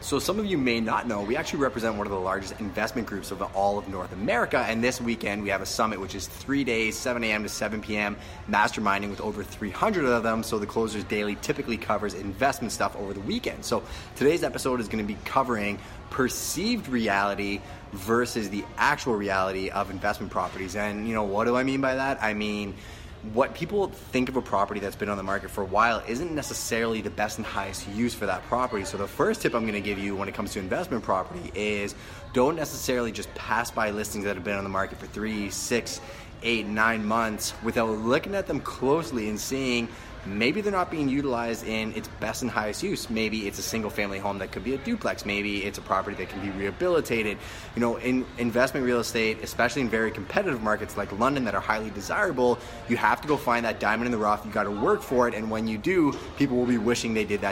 So, some of you may not know, we actually represent one of the largest investment groups of all of North America. And this weekend, we have a summit, which is three days, 7 a.m. to 7 p.m., masterminding with over 300 of them. So, the Closers Daily typically covers investment stuff over the weekend. So, today's episode is going to be covering perceived reality versus the actual reality of investment properties. And, you know, what do I mean by that? I mean, what people think of a property that's been on the market for a while isn't necessarily the best and highest use for that property. So, the first tip I'm going to give you when it comes to investment property is don't necessarily just pass by listings that have been on the market for three, six, eight, nine months without looking at them closely and seeing maybe they're not being utilized in its best and highest use. Maybe it's a single family home that could be a duplex. Maybe it's a property that can be rehabilitated. You know, in investment real estate, especially in very competitive markets like London that are highly desirable, you have to go find that diamond in the rough. You got to work for it. And when you do, people will be wishing they did that